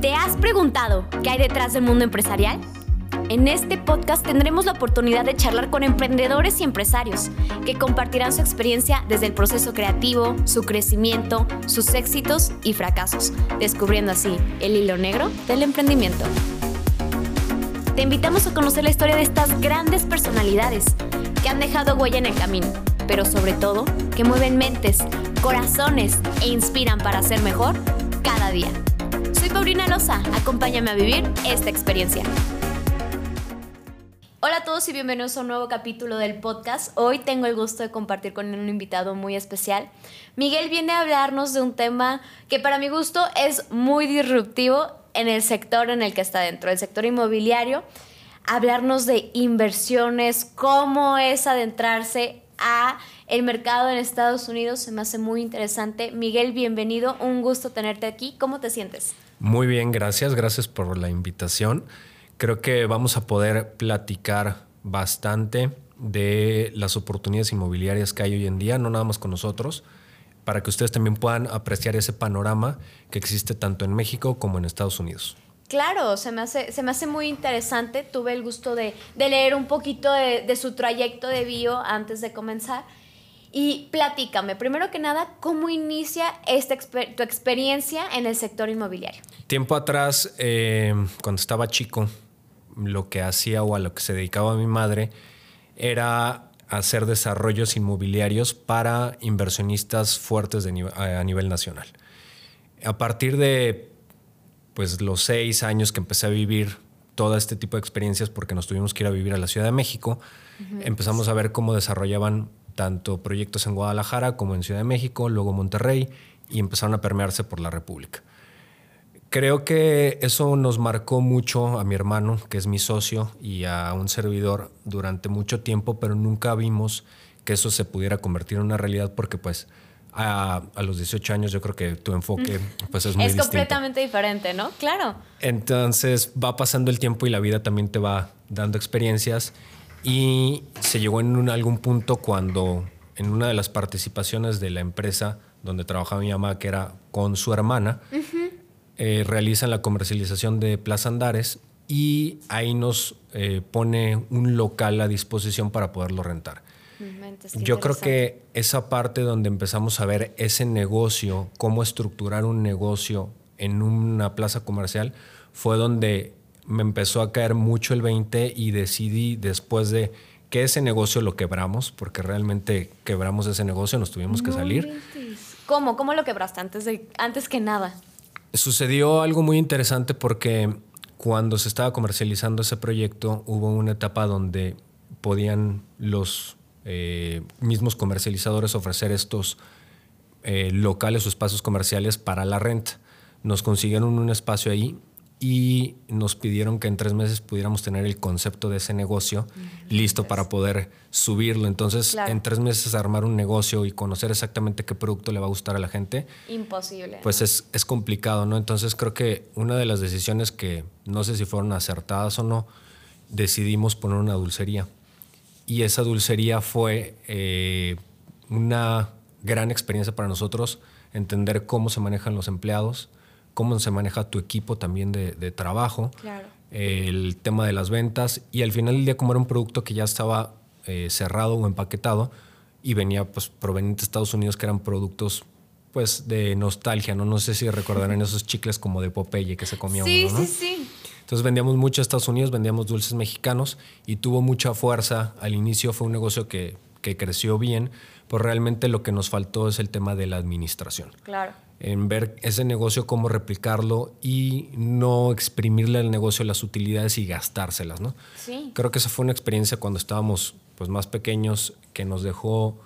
¿Te has preguntado qué hay detrás del mundo empresarial? En este podcast tendremos la oportunidad de charlar con emprendedores y empresarios que compartirán su experiencia desde el proceso creativo, su crecimiento, sus éxitos y fracasos, descubriendo así el hilo negro del emprendimiento. Te invitamos a conocer la historia de estas grandes personalidades que han dejado huella en el camino, pero sobre todo que mueven mentes, corazones e inspiran para ser mejor cada día. Soy Paulina Loza, acompáñame a vivir esta experiencia. Hola a todos y bienvenidos a un nuevo capítulo del podcast. Hoy tengo el gusto de compartir con un invitado muy especial. Miguel viene a hablarnos de un tema que para mi gusto es muy disruptivo en el sector en el que está dentro, el sector inmobiliario. Hablarnos de inversiones, cómo es adentrarse a el mercado en Estados Unidos se me hace muy interesante. Miguel, bienvenido, un gusto tenerte aquí. ¿Cómo te sientes? Muy bien, gracias, gracias por la invitación. Creo que vamos a poder platicar bastante de las oportunidades inmobiliarias que hay hoy en día, no nada más con nosotros, para que ustedes también puedan apreciar ese panorama que existe tanto en México como en Estados Unidos. Claro, se me hace, se me hace muy interesante. Tuve el gusto de, leer un poquito de, de, su trayecto de bio antes de comenzar. Y platícame, primero que nada, ¿cómo inicia esta tu experiencia en el sector inmobiliario? Tiempo atrás, eh, cuando estaba chico, lo que hacía o a lo que se dedicaba mi madre era hacer desarrollos inmobiliarios para inversionistas fuertes a nivel nacional. A partir de pues, los seis años que empecé a vivir todo este tipo de experiencias, porque nos tuvimos que ir a vivir a la Ciudad de México, empezamos a ver cómo desarrollaban tanto proyectos en Guadalajara como en Ciudad de México, luego Monterrey, y empezaron a permearse por la República. Creo que eso nos marcó mucho a mi hermano, que es mi socio, y a un servidor durante mucho tiempo, pero nunca vimos que eso se pudiera convertir en una realidad porque pues a, los 18 años yo creo que tu enfoque pues es muy Es completamente diferente, ¿no? Claro. Entonces va pasando el tiempo y la vida también te va dando experiencias y se llegó en algún punto cuando en una de las participaciones de la empresa donde trabajaba mi mamá, que era con su hermana, eh, realizan la comercialización de Plaza Andares y ahí nos eh, pone un local a disposición para poderlo rentar. Yo creo que esa parte donde empezamos a ver ese negocio, cómo estructurar un negocio en una plaza comercial, fue donde me empezó a caer mucho el 20 y decidí después de que ese negocio lo quebramos, porque realmente quebramos ese negocio, nos tuvimos que salir. ¿Cómo? ¿Cómo lo quebraste antes, de, antes que nada? Sucedió algo muy interesante porque cuando se estaba comercializando ese proyecto hubo una etapa donde podían los eh, mismos comercializadores ofrecer estos eh, locales o espacios comerciales para la renta. Nos consiguieron un espacio ahí y nos pidieron que en tres meses pudiéramos tener el concepto de ese negocio listo para poder subirlo. Entonces, en tres meses armar un negocio y conocer exactamente qué producto le va a gustar a la gente. Imposible. Pues es, es complicado, ¿no? Entonces creo que una de las decisiones que no sé si fueron acertadas o no, decidimos poner una dulcería. Y esa dulcería fue eh, una gran experiencia para nosotros, entender cómo se manejan los empleados, cómo se maneja tu equipo también de, trabajo, el tema de las ventas y al final del día como era un producto que ya estaba eh, cerrado o empaquetado y venía pues proveniente de Estados Unidos que eran productos pues de nostalgia, ¿no? No sé si recordarán esos chicles como de Popeye que se comía sí, uno, ¿no? Sí, sí, Entonces vendíamos mucho a Estados Unidos, vendíamos dulces mexicanos y tuvo mucha fuerza. Al inicio fue un negocio que, que creció bien, pues realmente lo que nos faltó es el tema de la administración. Claro en ver ese negocio, cómo replicarlo y no exprimirle al negocio las utilidades y gastárselas, ¿no? Sí. Creo que esa fue una experiencia cuando estábamos pues, más pequeños que nos dejó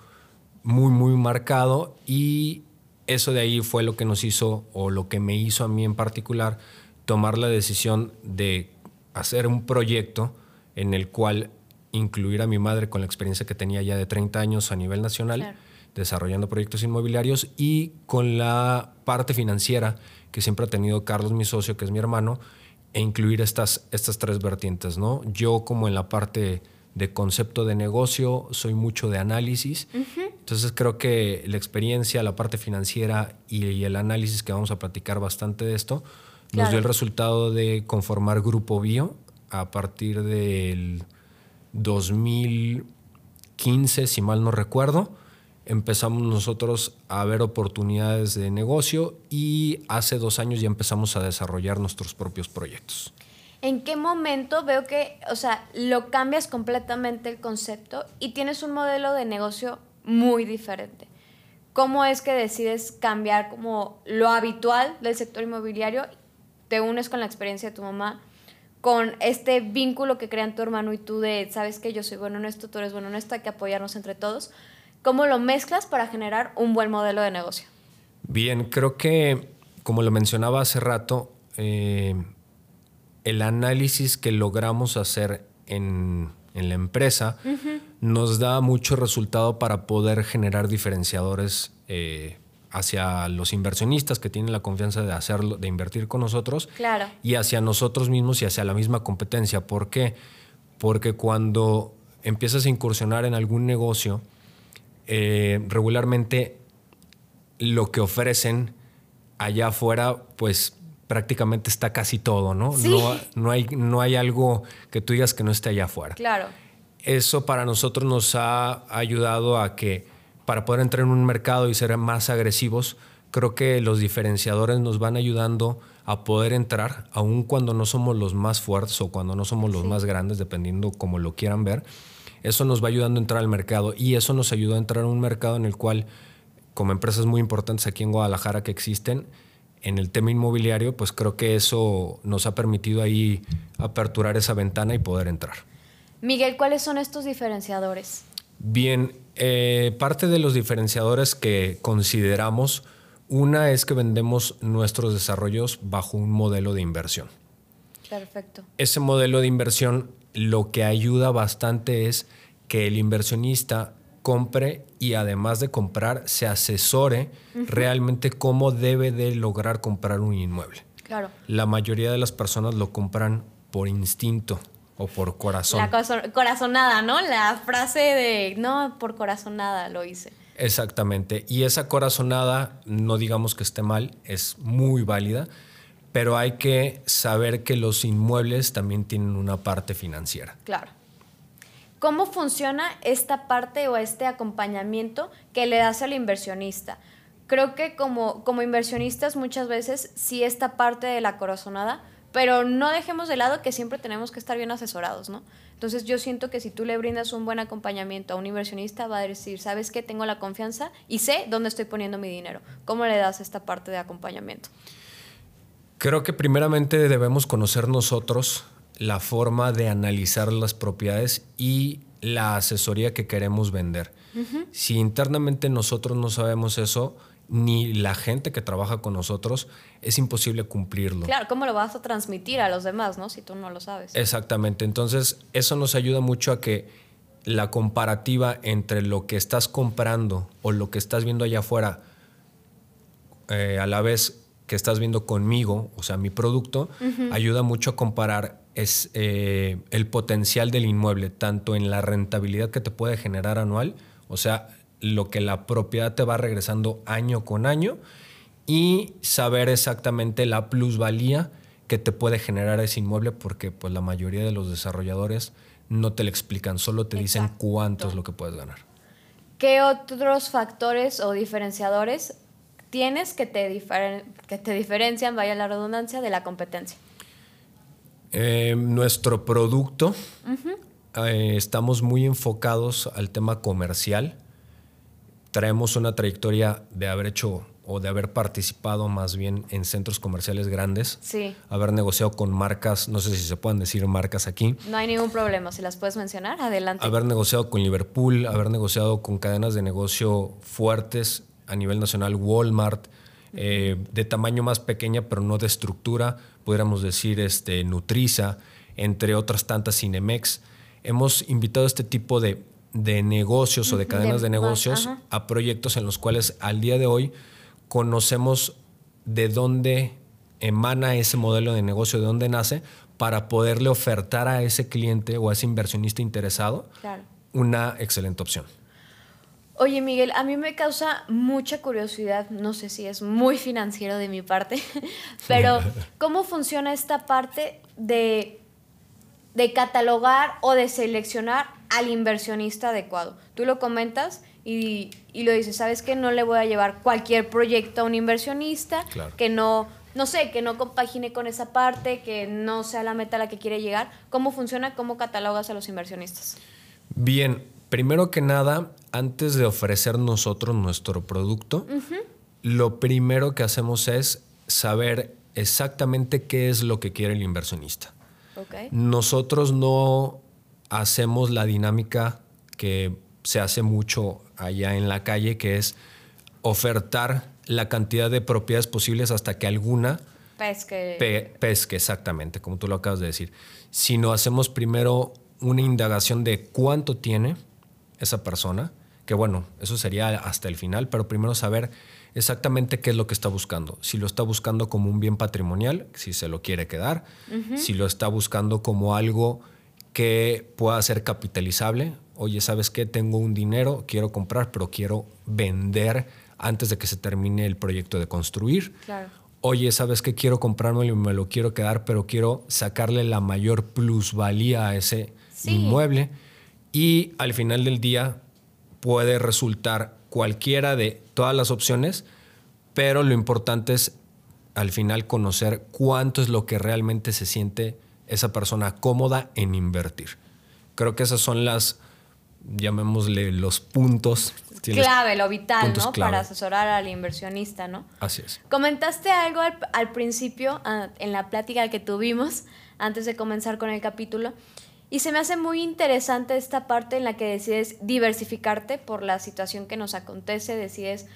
muy, muy marcado y eso de ahí fue lo que nos hizo, o lo que me hizo a mí en particular, tomar la decisión de hacer un proyecto en el cual incluir a mi madre con la experiencia que tenía ya de 30 años a nivel nacional desarrollando proyectos inmobiliarios y con la parte financiera que siempre ha tenido Carlos, mi socio, que es mi hermano, e incluir estas, estas tres vertientes, ¿no? Yo como en la parte de concepto de negocio, soy mucho de análisis, entonces creo que la experiencia, la parte financiera y, el análisis que vamos a platicar bastante de esto, Nos dio el resultado de conformar Grupo Bio a partir del 2015, si mal no recuerdo. Empezamos nosotros a ver oportunidades de negocio y hace dos años ya empezamos a desarrollar nuestros propios proyectos. ¿En qué momento veo que, o sea, lo cambias completamente el concepto y tienes un modelo de negocio muy diferente? ¿Cómo es que decides cambiar como lo habitual del sector inmobiliario? Te unes con la experiencia de tu mamá, con este vínculo que crean tu hermano y tú de, sabes que yo soy bueno en esto, tú eres bueno en esto, hay que apoyarnos entre todos. ¿Cómo lo mezclas para generar un buen modelo de negocio? Bien, creo que, como lo mencionaba hace rato, eh, el análisis que logramos hacer en, la empresa nos da mucho resultado para poder generar diferenciadores eh, hacia los inversionistas que tienen la confianza de hacerlo, de invertir con nosotros. Claro. Y hacia nosotros mismos y hacia la misma competencia. ¿Por qué? Porque cuando empiezas a incursionar en algún negocio, eh, regularmente lo que ofrecen allá afuera, pues prácticamente está casi todo, ¿no? No, no, hay, no hay algo que tú digas que no esté allá afuera. Claro. Eso para nosotros nos ha ayudado a que para poder entrar en un mercado y ser más agresivos, creo que los diferenciadores nos van ayudando a poder entrar, aun cuando no somos los más fuertes o cuando no somos los más grandes, dependiendo como lo quieran ver. Eso nos va ayudando a entrar al mercado y eso nos ayudó a entrar a un mercado en el cual, como empresas muy importantes aquí en Guadalajara que existen, en el tema inmobiliario, pues creo que eso nos ha permitido ahí aperturar esa ventana y poder entrar. Miguel, ¿cuáles son estos diferenciadores? Bien, eh, parte de los diferenciadores que consideramos, una es que vendemos nuestros desarrollos bajo un modelo de inversión. Perfecto. Ese modelo de inversión lo que ayuda bastante es que el inversionista compre y además de comprar se asesore realmente cómo debe de lograr comprar un inmueble. Claro. La mayoría de las personas lo compran por instinto o por corazón. La corazonada, ¿no? La frase de no, por corazonada lo hice. Exactamente. Y esa corazonada, no digamos que esté mal, es muy válida, pero hay que saber que los inmuebles también tienen una parte financiera. Claro. ¿Cómo funciona esta parte o este acompañamiento que le das al inversionista? Creo que como, como inversionistas muchas veces sí esta parte de la corazonada, pero no dejemos de lado que siempre tenemos que estar bien asesorados, ¿no? Entonces yo siento que si tú le brindas un buen acompañamiento a un inversionista, va a decir, ¿sabes qué? Tengo la confianza y sé dónde estoy poniendo mi dinero. ¿Cómo le das esta parte de acompañamiento? Creo que primeramente debemos conocer nosotros la forma de analizar las propiedades y la asesoría que queremos vender. Si internamente nosotros no sabemos eso, ni la gente que trabaja con nosotros, es imposible cumplirlo. Claro, ¿cómo lo vas a transmitir a los demás, no? Si tú no lo sabes. Exactamente. Entonces, eso nos ayuda mucho a que la comparativa entre lo que estás comprando o lo que estás viendo allá afuera, eh, a la vez que estás viendo conmigo, o sea, mi producto, ayuda mucho a comparar es, eh, el potencial del inmueble, tanto en la rentabilidad que te puede generar anual, o sea, lo que la propiedad te va regresando año con año, y saber exactamente la plusvalía que te puede generar ese inmueble, porque pues la mayoría de los desarrolladores no te lo explican, solo te dicen cuánto es lo que puedes ganar. ¿Qué otros factores o diferenciadores tienes que te, que te diferencian, vaya la redundancia, de la competencia? Eh, nuestro producto, eh, estamos muy enfocados al tema comercial. Traemos una trayectoria de haber hecho o de haber participado más bien en centros comerciales grandes. Sí. Haber negociado con marcas, no sé si se pueden decir marcas aquí. No hay ningún problema, si las puedes mencionar, adelante. Haber negociado con Liverpool, haber negociado con cadenas de negocio fuertes a nivel nacional Walmart, eh, de tamaño más pequeña, pero no de estructura, pudiéramos decir este, Nutriza, entre otras tantas Cinemex. Hemos invitado a este tipo de, negocios o de cadenas de, negocios a proyectos en los cuales al día de hoy conocemos de dónde emana ese modelo de negocio, de dónde nace, para poderle ofertar a ese cliente o a ese inversionista interesado una excelente opción. Oye, Miguel, a mí me causa mucha curiosidad, no sé si es muy financiero de mi parte, pero ¿cómo funciona esta parte de, de catalogar o de seleccionar al inversionista adecuado? Tú lo comentas y, y lo dices, ¿sabes qué? No le voy a llevar cualquier proyecto a un inversionista que no, no sé, que no compagine con esa parte, que no sea la meta a la que quiere llegar. ¿Cómo funciona? ¿Cómo catalogas a los inversionistas? Bien, primero que nada, antes de ofrecer nosotros nuestro producto, lo primero que hacemos es saber exactamente qué es lo que quiere el inversionista. Nosotros no hacemos la dinámica que se hace mucho allá en la calle, que es ofertar la cantidad de propiedades posibles hasta que alguna pesque. pesque, exactamente, como tú lo acabas de decir. Sino hacemos primero una indagación de cuánto tiene, esa persona, que bueno, eso sería hasta el final, pero primero saber exactamente qué es lo que está buscando. Si lo está buscando como un bien patrimonial, si se lo quiere quedar, si lo está buscando como algo que pueda ser capitalizable. Oye, ¿sabes qué? Tengo un dinero, quiero comprar, pero quiero vender antes de que se termine el proyecto de construir. Oye, ¿sabes qué? Quiero comprarme y me lo quiero quedar, pero quiero sacarle la mayor plusvalía a ese inmueble y al final del día puede resultar cualquiera de todas las opciones, pero lo importante es al final conocer cuánto es lo que realmente se siente esa persona cómoda en invertir. Creo que esas son las, llamémosle los puntos. Clave, lo vital, ¿no? Para asesorar al inversionista, ¿no? Así es. Comentaste algo al, principio, ah, en la plática que tuvimos, antes de comenzar con el capítulo, y se me hace muy interesante esta parte en la que decides diversificarte por la situación que nos acontece, decides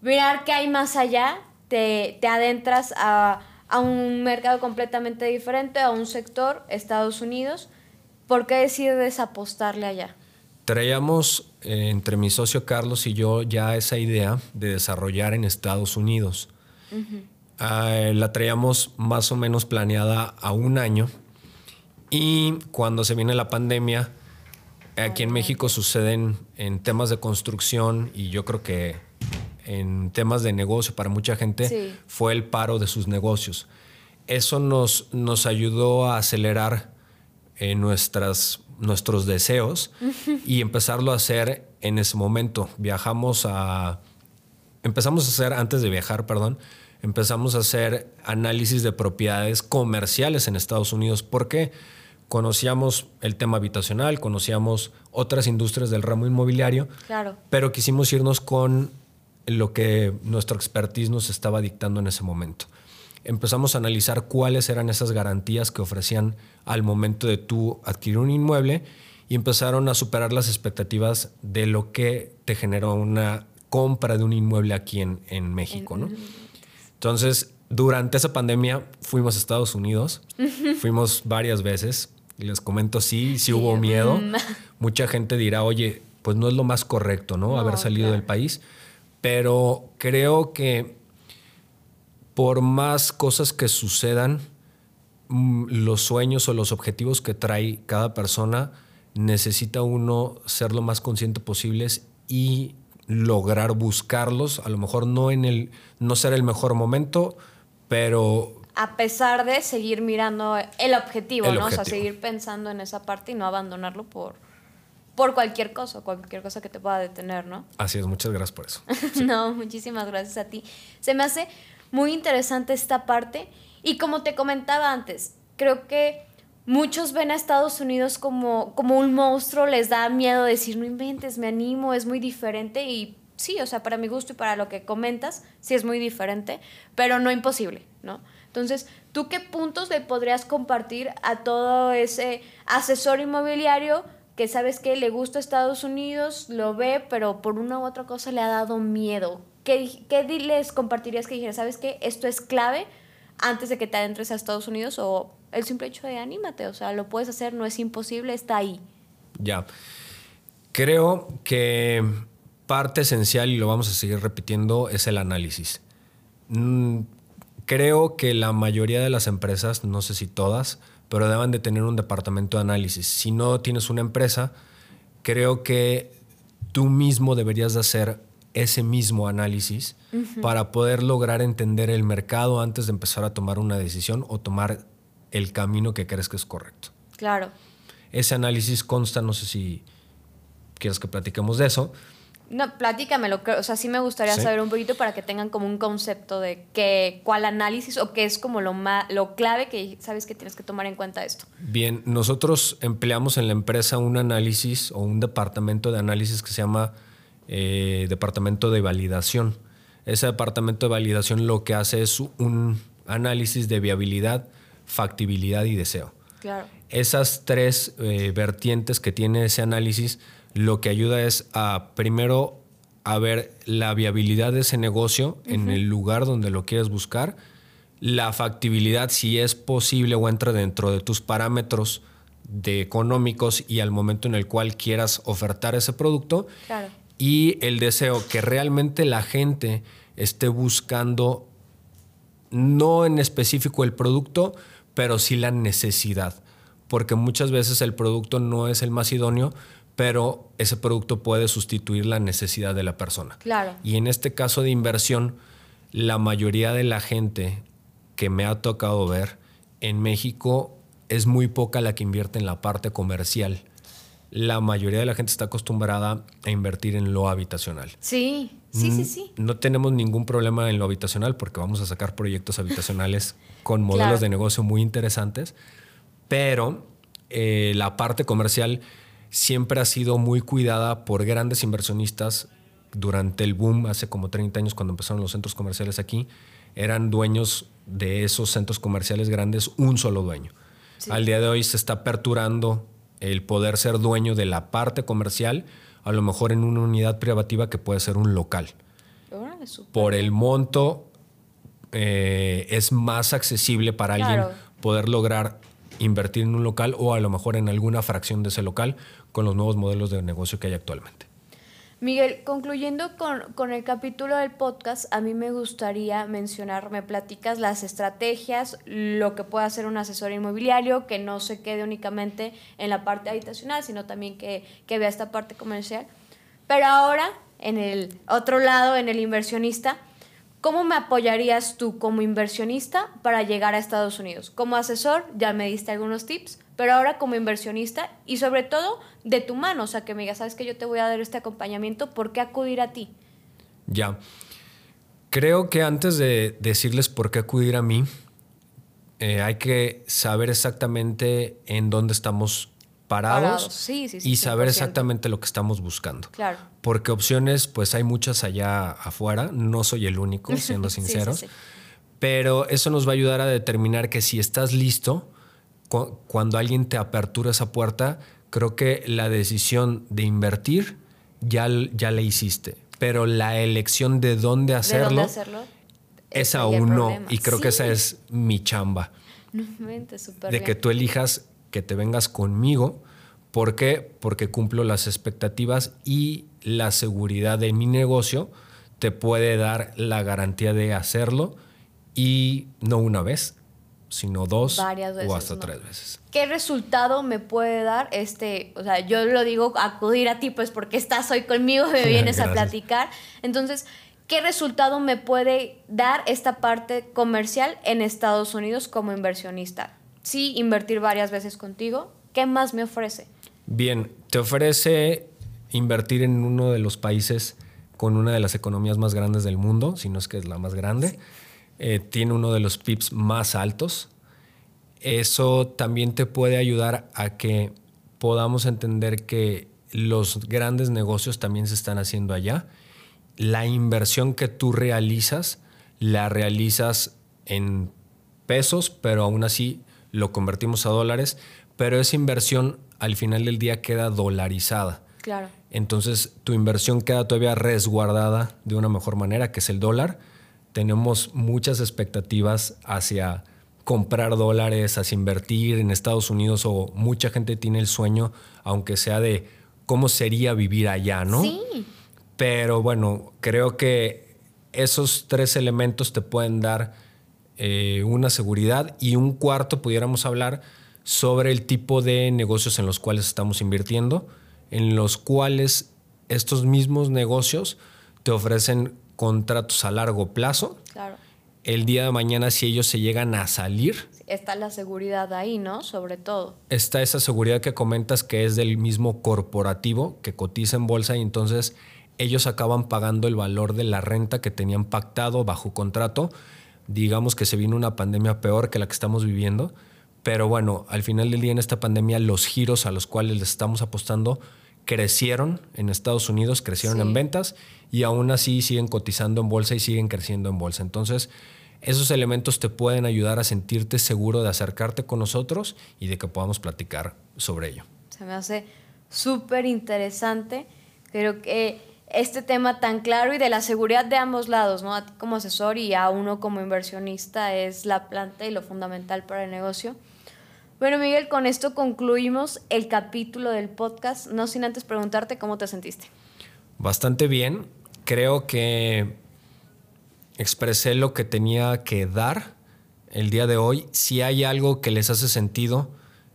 mirar qué hay más allá, te, te adentras a, a, un mercado completamente diferente, a un sector, Estados Unidos. ¿Por qué decides apostarle allá? Traíamos eh, entre mi socio Carlos y yo ya esa idea de desarrollar en Estados Unidos. Ah, la traíamos más o menos planeada a un año y cuando se viene la pandemia, aquí en México suceden en temas de construcción y yo creo que en temas de negocio para mucha gente fue el paro de sus negocios. Eso nos, nos ayudó a acelerar eh, nuestras, nuestros deseos y empezarlo a hacer en ese momento. Viajamos a... Empezamos a hacer, antes de viajar, perdón, empezamos a hacer análisis de propiedades comerciales en Estados Unidos. ¿Por qué? conocíamos el tema habitacional, conocíamos otras industrias del ramo inmobiliario, claro. pero quisimos irnos con lo que nuestro expertise nos estaba dictando en ese momento. Empezamos a analizar cuáles eran esas garantías que ofrecían al momento de tú adquirir un inmueble y empezaron a superar las expectativas de lo que te generó una compra de un inmueble aquí en, en México. ¿no? Entonces, durante esa pandemia fuimos a Estados Unidos, fuimos varias veces, les comento, sí, sí hubo miedo. Mm. Mucha gente dirá, oye, pues no es lo más correcto, ¿no? Haber salido del país. Pero creo que por más cosas que sucedan, mm, los sueños o los objetivos que trae cada persona, necesita uno ser lo más consciente posible y lograr buscarlos. A lo mejor no en el, no ser el mejor momento, pero a pesar de seguir mirando el objetivo, ¿no? O sea, seguir pensando en esa parte y no abandonarlo por, por cualquier cosa, cualquier cosa que te pueda detener, ¿no? Así es, muchas gracias por eso. no, muchísimas gracias a ti. Se me hace muy interesante esta parte y como te comentaba antes, creo que muchos ven a Estados Unidos como, como un monstruo, les da miedo decir, no inventes, me animo, es muy diferente y sí, o sea, para mi gusto y para lo que comentas, sí es muy diferente, pero no imposible, ¿no? Entonces, ¿tú qué puntos le podrías compartir a todo ese asesor inmobiliario que sabes que le gusta Estados Unidos, lo ve, pero por una u otra cosa le ha dado miedo? ¿Qué, qué les compartirías que dijera, sabes que esto es clave antes de que te adentres a Estados Unidos o el simple hecho de anímate, o sea, lo puedes hacer, no es imposible, está ahí. Ya. Creo que parte esencial, y lo vamos a seguir repitiendo, es el análisis. Mm, creo que la mayoría de las empresas, no sé si todas, pero deben de tener un departamento de análisis. Si no tienes una empresa, creo que tú mismo deberías de hacer ese mismo análisis para poder lograr entender el mercado antes de empezar a tomar una decisión o tomar el camino que crees que es correcto. Claro. Ese análisis consta, no sé si quieres que platiquemos de eso. No, platícamelo. O sea, sí me gustaría saber un poquito para que tengan como un concepto de qué, cuál análisis o qué es como lo, más, lo clave que sabes que tienes que tomar en cuenta esto. Bien, nosotros empleamos en la empresa un análisis o un departamento de análisis que se llama eh, departamento de validación. Ese departamento de validación lo que hace es un análisis de viabilidad, factibilidad y deseo. Claro. Esas tres eh, vertientes que tiene ese análisis lo que ayuda es a primero a ver la viabilidad de ese negocio en el lugar donde lo quieres buscar, la factibilidad si es posible o entra dentro de tus parámetros de económicos y al momento en el cual quieras ofertar ese producto claro. y el deseo que realmente la gente esté buscando no en específico el producto, pero sí la necesidad, porque muchas veces el producto no es el más idóneo, pero ese producto puede sustituir la necesidad de la persona. Claro. Y en este caso de inversión, la mayoría de la gente que me ha tocado ver en México es muy poca la que invierte en la parte comercial la mayoría de la gente está acostumbrada a invertir en lo habitacional. Sí, sí, sí, sí. No tenemos ningún problema en lo habitacional porque vamos a sacar proyectos habitacionales con modelos de negocio muy interesantes, pero eh, la parte comercial siempre ha sido muy cuidada por grandes inversionistas durante el boom, hace como 30 años cuando empezaron los centros comerciales aquí, eran dueños de esos centros comerciales grandes un solo dueño. Al día de hoy se está aperturando el poder ser dueño de la parte comercial, a lo mejor en una unidad privativa que puede ser un local. Por el monto eh, es más accesible para alguien poder lograr invertir en un local o a lo mejor en alguna fracción de ese local con los nuevos modelos de negocio que hay actualmente. Miguel, concluyendo con, el capítulo del podcast, a mí me gustaría mencionar, me platicas las estrategias, lo que puede hacer un asesor inmobiliario, que no se quede únicamente en la parte habitacional, sino también que, que vea esta parte comercial. Pero ahora, en el otro lado, en el inversionista, ¿Cómo me apoyarías tú como inversionista para llegar a Estados Unidos? Como asesor, ya me diste algunos tips, pero ahora como inversionista y sobre todo de tu mano, o sea, que me digas, sabes que yo te voy a dar este acompañamiento, ¿por qué acudir a ti? Ya. Creo que antes de decirles por qué acudir a mí, eh, hay que saber exactamente en dónde estamos parados, y saber exactamente lo que estamos buscando. Claro. Porque opciones, pues hay muchas allá afuera, no soy el único, siendo sinceros, pero eso nos va a ayudar a determinar que si estás listo, cuando alguien te apertura esa puerta, creo que la decisión de invertir ya, ya la hiciste, pero la elección de dónde hacerlo, es aún no, y creo que esa es mi chamba. de que tú elijas que te vengas conmigo. ¿Por qué? Porque cumplo las expectativas y la seguridad de mi negocio te puede dar la garantía de hacerlo y no una vez, sino dos o hasta tres veces. ¿Qué resultado me puede dar este? O sea, yo lo digo acudir a ti, pues porque estás hoy conmigo, me vienes a platicar. Entonces, ¿qué resultado me puede dar esta parte comercial en Estados Unidos como inversionista? Sí invertir varias veces contigo. ¿Qué más me ofrece? Bien, te ofrece invertir en uno de los países con una de las economías más grandes del mundo, si no es que es la más grande. Eh, tiene uno de los PIBs más altos. Eso también te puede ayudar a que podamos entender que los grandes negocios también se están haciendo allá. La inversión que tú realizas, la realizas en pesos, pero aún así lo convertimos a dólares, pero esa inversión al final del día queda dolarizada. Claro. Entonces tu inversión queda todavía resguardada de una mejor manera, que es el dólar. Tenemos muchas expectativas hacia comprar dólares, hacia invertir en Estados Unidos o mucha gente tiene el sueño, aunque sea de cómo sería vivir allá, ¿no? Sí. Pero bueno, creo que esos tres elementos te pueden dar eh, una seguridad y un cuarto pudiéramos hablar sobre el tipo de negocios en los cuales estamos invirtiendo, en los cuales estos mismos negocios te ofrecen contratos a largo plazo. Claro. El día de mañana, si ellos se llegan a salir, Está la seguridad ahí, ¿no? Sobre todo. está esa seguridad que comentas que es del mismo corporativo que cotiza en bolsa y entonces ellos acaban pagando el valor de la renta que tenían pactado bajo contrato. Digamos que se vino una pandemia peor que la que estamos viviendo, pero bueno, al final del día en esta pandemia los giros a los cuales les estamos apostando crecieron en Estados Unidos, crecieron Sí. en ventas y aún así siguen cotizando en bolsa y siguen creciendo en bolsa. Entonces, esos elementos te pueden ayudar a sentirte seguro de acercarte con nosotros y de que podamos platicar sobre ello. Se me hace súper interesante. Creo que este tema tan claro y de la seguridad de ambos lados, ¿no? A ti como asesor y a uno como inversionista es la planta y lo fundamental para el negocio. Bueno, Miguel, con esto concluimos el capítulo del podcast. No sin antes preguntarte cómo te sentiste. Bastante bien. Creo que expresé lo que tenía que dar el día de hoy. Si hay algo que les hace sentido,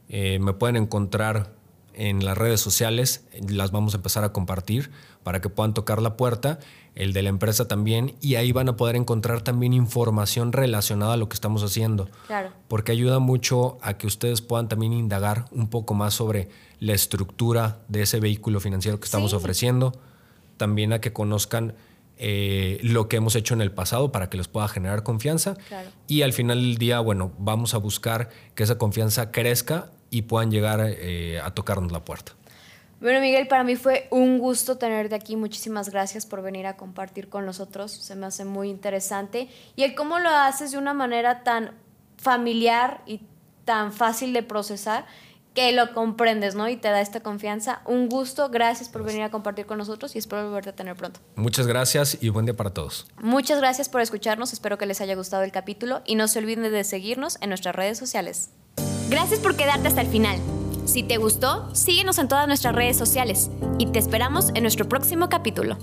eh, me pueden encontrar en las redes sociales. Las vamos a empezar a compartir para que puedan tocar la puerta. El de la empresa también. Y ahí van a poder encontrar también información relacionada a lo que estamos haciendo. Claro. Porque ayuda mucho a que ustedes puedan también indagar un poco más sobre la estructura de ese vehículo financiero que estamos Sí. ofreciendo. También a que conozcan eh, lo que hemos hecho en el pasado para que les pueda generar confianza. Claro. Y al final del día, bueno, vamos a buscar que esa confianza crezca y puedan llegar eh, a tocarnos la puerta. Bueno, Miguel, para mí fue un gusto tenerte aquí. Muchísimas gracias por venir a compartir con nosotros. Se me hace muy interesante. Y el cómo lo haces de una manera tan familiar y tan fácil de procesar que lo comprendes, ¿no? Y te da esta confianza. Un gusto. Gracias por venir a compartir con nosotros y espero volverte a tener pronto. Muchas gracias y buen día para todos. Muchas gracias por escucharnos. Espero que les haya gustado el capítulo y no se olviden de seguirnos en nuestras redes sociales. Gracias por quedarte hasta el final. Si te gustó, síguenos en todas nuestras redes sociales y te esperamos en nuestro próximo capítulo.